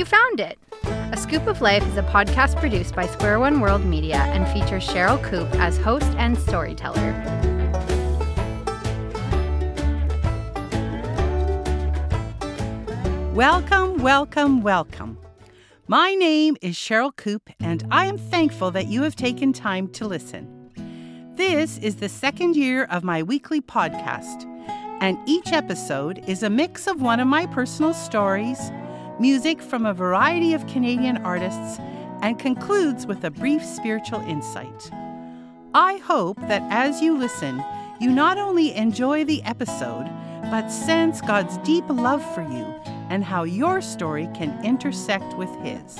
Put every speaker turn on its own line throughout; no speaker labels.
You found it! A Skoop of Life is a podcast produced by Square One World Media and features Sherryl Koop as host and storyteller.
Welcome, welcome, welcome. My name is Sherryl Koop, and I am thankful that you have taken time to listen. This is the second year of my weekly podcast, and each episode is a mix of one of my personal stories, music from a variety of Canadian artists, and concludes with a brief spiritual insight. I hope that as you listen, you not only enjoy the episode, but sense God's deep love for you and how your story can intersect with His.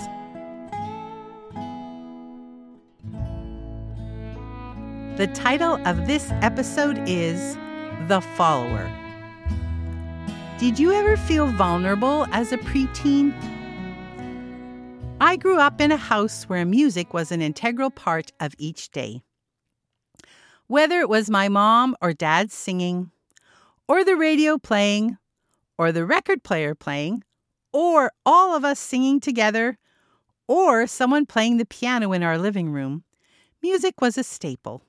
The title of this episode is The Follower. Did you ever feel vulnerable as a preteen? I grew up in a house where music was an integral part of each day. Whether it was my mom or dad singing, or the radio playing, or the record player playing, or all of us singing together, or someone playing the piano in our living room, music was a staple.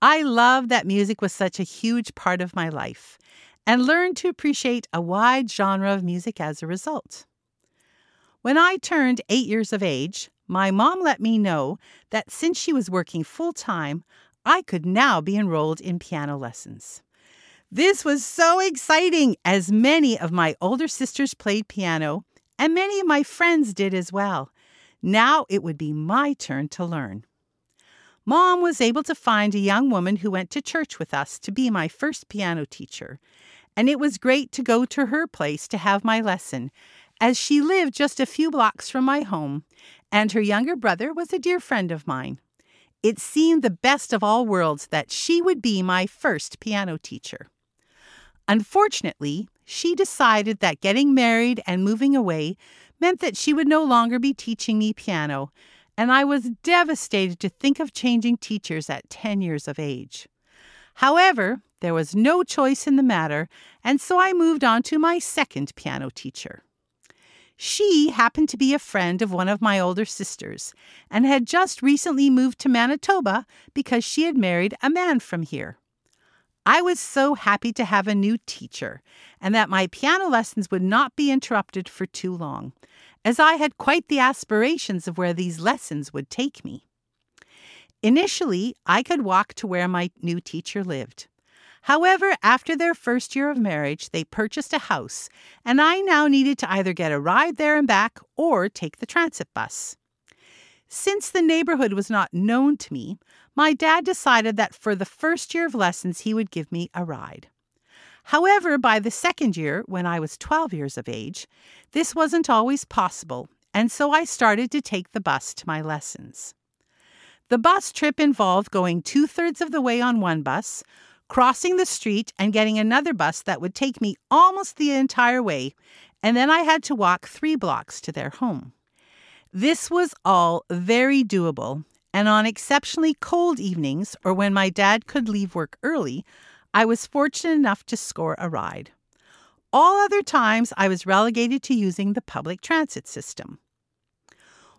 I loved that music was such a huge part of my life and learned to appreciate a wide genre of music as a result. When I turned eight years of age, my mom let me know that since she was working full time, I could now be enrolled in piano lessons. This was so exciting as many of my older sisters played piano and many of my friends did as well. Now it would be my turn to learn. Mom was able to find a young woman who went to church with us to be my first piano teacher, and it was great to go to her place to have my lesson, as she lived just a few blocks from my home, and her younger brother was a dear friend of mine. It seemed the best of all worlds that she would be my first piano teacher. Unfortunately, she decided that getting married and moving away meant that she would no longer be teaching me piano, and I was devastated to think of changing teachers at 10 years of age. However, there was no choice in the matter, and so I moved on to my second piano teacher. She happened to be a friend of one of my older sisters and had just recently moved to Manitoba because she had married a man from here. I was so happy to have a new teacher and that my piano lessons would not be interrupted for too long, as I had quite the aspirations of where these lessons would take me. Initially, I could walk to where my new teacher lived. However, after their first year of marriage, they purchased a house, and I now needed to either get a ride there and back or take the transit bus. Since the neighborhood was not known to me, my dad decided that for the first year of lessons he would give me a ride. However, by the second year, when I was 12 years of age, this wasn't always possible, and so I started to take the bus to my lessons. The bus trip involved going two thirds of the way on one bus, crossing the street, and getting another bus that would take me almost the entire way, and then I had to walk three blocks to their home. This was all very doable, and on exceptionally cold evenings or when my dad could leave work early, I was fortunate enough to score a ride. All other times, I was relegated to using the public transit system.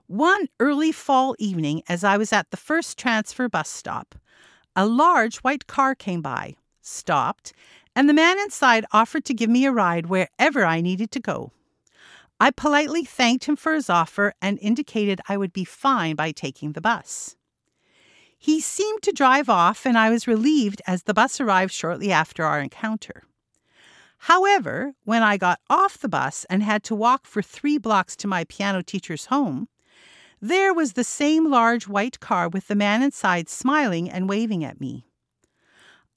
One early fall evening, as I was at the first transfer bus stop, a large white car came by, stopped, and the man inside offered to give me a ride wherever I needed to go. I politely thanked him for his offer and indicated I would be fine by taking the bus. He seemed to drive off, and I was relieved as the bus arrived shortly after our encounter. However, when I got off the bus and had to walk for three blocks to my piano teacher's home, there was the same large white car with the man inside smiling and waving at me.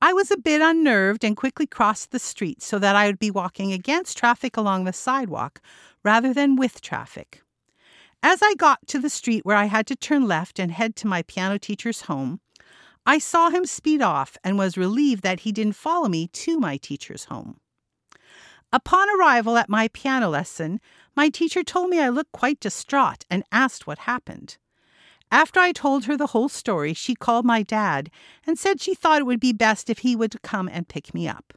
I was a bit unnerved and quickly crossed the street so that I would be walking against traffic along the sidewalk rather than with traffic. As I got to the street where I had to turn left and head to my piano teacher's home, I saw him speed off and was relieved that he didn't follow me to my teacher's home. Upon arrival at my piano lesson, my teacher told me I looked quite distraught and asked what happened. After I told her the whole story, she called my dad and said she thought it would be best if he would come and pick me up.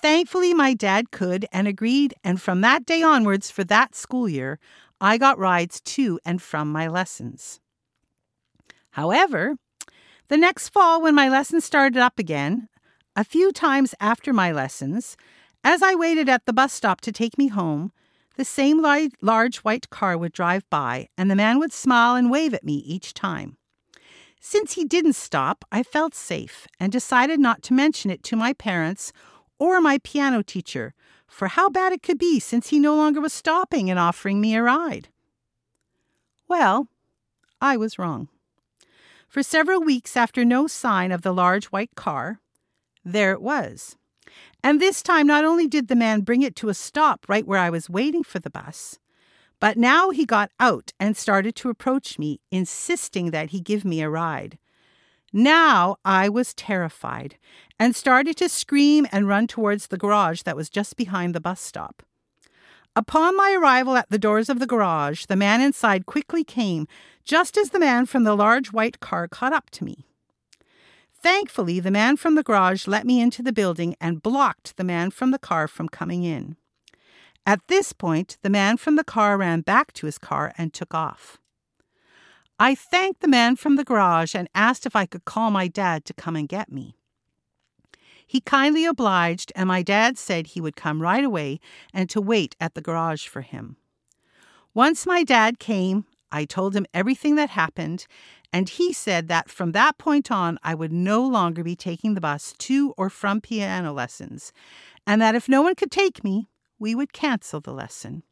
Thankfully, my dad could and agreed, and from that day onwards for that school year, I got rides to and from my lessons. However, the next fall, when my lessons started up again, a few times after my lessons, as I waited at the bus stop to take me home, the same large white car would drive by, and the man would smile and wave at me each time. Since he didn't stop, I felt safe and decided not to mention it to my parents or my piano teacher, for how bad it could be since he no longer was stopping and offering me a ride. Well, I was wrong. For several weeks after no sign of the large white car, there it was. And this time, not only did the man bring it to a stop right where I was waiting for the bus, but now he got out and started to approach me, insisting that he give me a ride. Now I was terrified and started to scream and run towards the garage that was just behind the bus stop. Upon my arrival at the doors of the garage, the man inside quickly came, just as the man from the large white car caught up to me. Thankfully, the man from the garage let me into the building and blocked the man from the car from coming in. At this point, the man from the car ran back to his car and took off. I thanked the man from the garage and asked if I could call my dad to come and get me. He kindly obliged, and my dad said he would come right away and to wait at the garage for him. Once my dad came, I told him everything that happened, and he said that from that point on I would no longer be taking the bus to or from piano lessons, and that if no one could take me, we would cancel the lesson.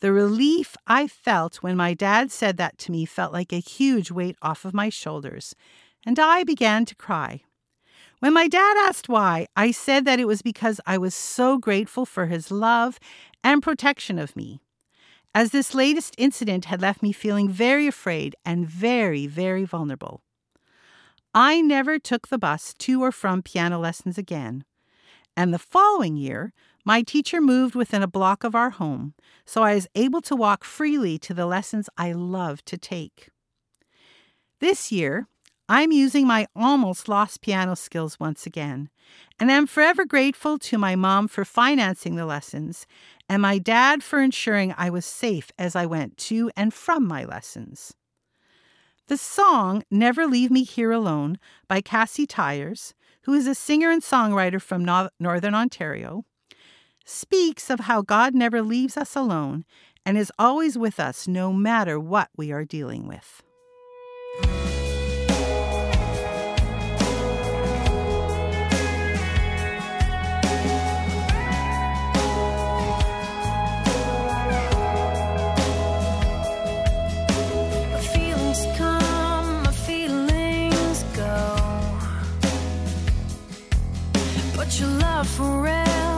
The relief I felt when my dad said that to me felt like a huge weight off of my shoulders, and I began to cry. When my dad asked why, I said that it was because I was so grateful for his love and protection of me. As this latest incident had left me feeling very afraid and very, very vulnerable. I never took the bus to or from piano lessons again. And the following year, my teacher moved within a block of our home, so I was able to walk freely to the lessons I loved to take. This year, I'm using my almost lost piano skills once again, and I'm forever grateful to my mom for financing the lessons and my dad for ensuring I was safe as I went to and from my lessons. The song Never Leave Me Here Alone by Kassie Tyers, who is a singer and songwriter from no- Northern Ontario, speaks of how God never leaves us alone and is always with us no matter what we are dealing with.
Your love forever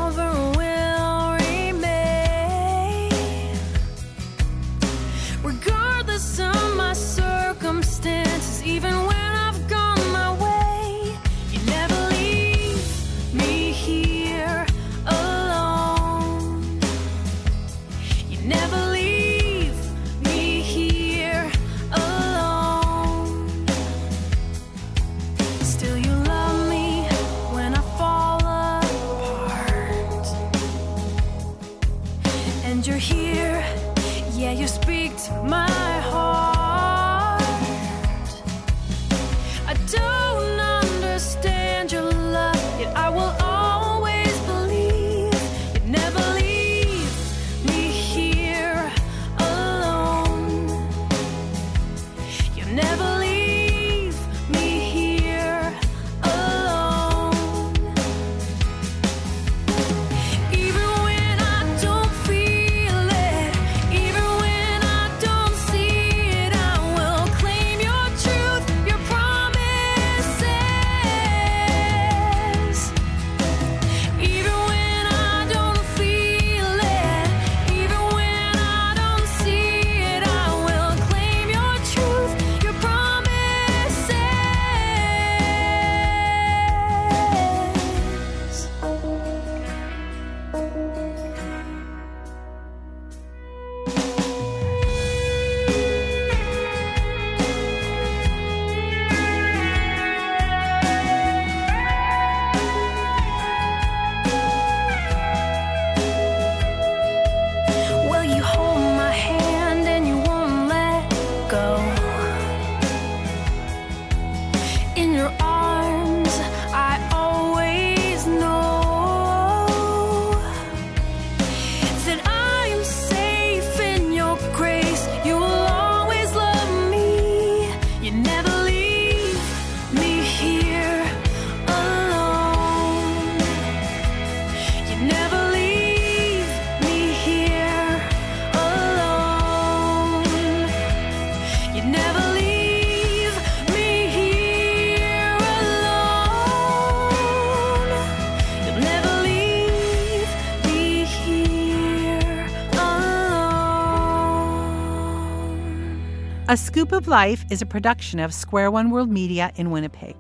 A Skoop of Life is a production of Square One World Media in Winnipeg.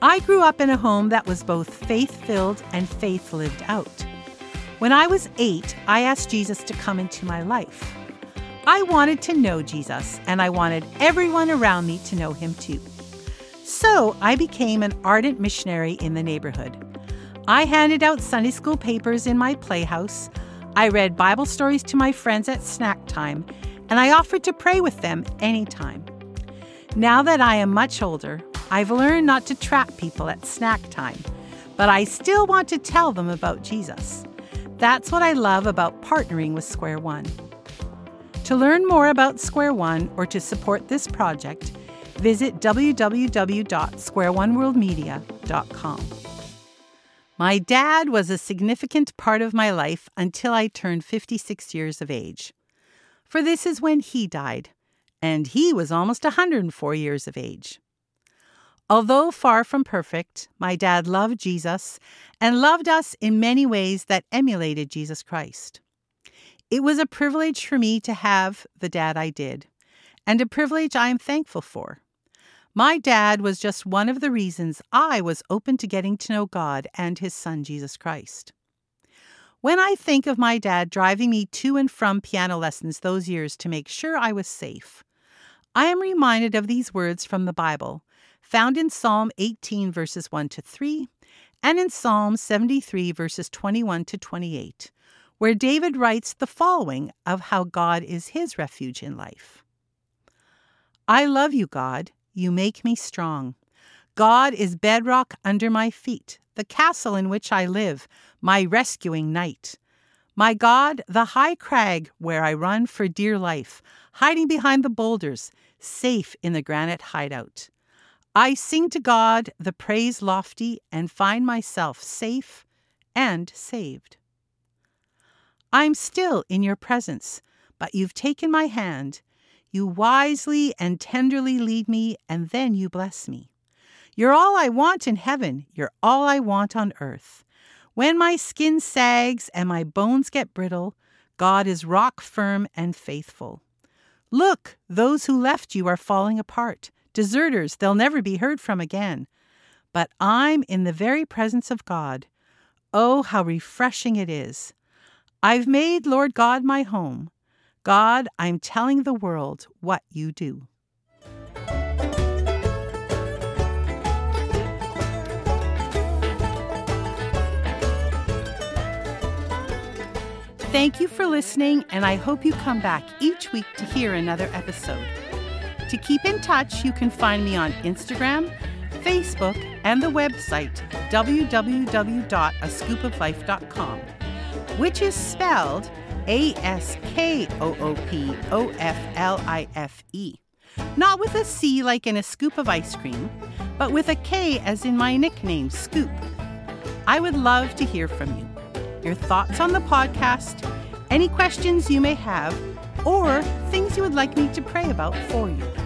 I grew up in a home that was both faith filled and faith lived out. When I was eight, I asked Jesus to come into my life. I wanted to know Jesus, and I wanted everyone around me to know him too. So I became an ardent missionary in the neighborhood. I handed out Sunday school papers in my playhouse. I read Bible stories to my friends at snack time, and I offered to pray with them anytime. Now that I am much older, I've learned not to trap people at snack time, but I still want to tell them about Jesus. That's what I love about partnering with Square One. To learn more about Square One or to support this project, visit www.squareoneworldmedia.com. My dad was a significant part of my life until I turned 56 years of age. For this is when he died, and he was almost 104 years of age. Although far from perfect, my dad loved Jesus and loved us in many ways that emulated Jesus Christ. It was a privilege for me to have the dad I did, and a privilege I am thankful for. My dad was just one of the reasons I was open to getting to know God and his son, Jesus Christ. When I think of my dad driving me to and from piano lessons those years to make sure I was safe, I am reminded of these words from the Bible found in Psalm 18, verses 1 to 3, and in Psalm 73, verses 21 to 28, where David writes the following of how God is his refuge in life I love you, God. You make me strong. God is bedrock under my feet, the castle in which I live, my rescuing knight. My God, the high crag where I run for dear life, hiding behind the boulders, safe in the granite hideout. I sing to God the praise lofty and find myself safe and saved. I'm still in your presence, but you've taken my hand. You wisely and tenderly lead me, and then you bless me. You're all I want in heaven, you're all I want on earth. When my skin sags and my bones get brittle, God is rock firm and faithful. Look, those who left you are falling apart deserters, they'll never be heard from again. But I'm in the very presence of God. Oh, how refreshing it is! I've made Lord God my home. God, I'm telling the world what you do. Thank you for listening, and I hope you come back each week to hear another episode. To keep in touch, you can find me on Instagram, Facebook, and the website www.askoopoflife.com, which is spelled A S K O O P O F L I F E. Not with a C like in a scoop of ice cream, but with a K as in my nickname, Skoop. I would love to hear from you. Your thoughts on the podcast, any questions you may have, or things you would like me to pray about for you.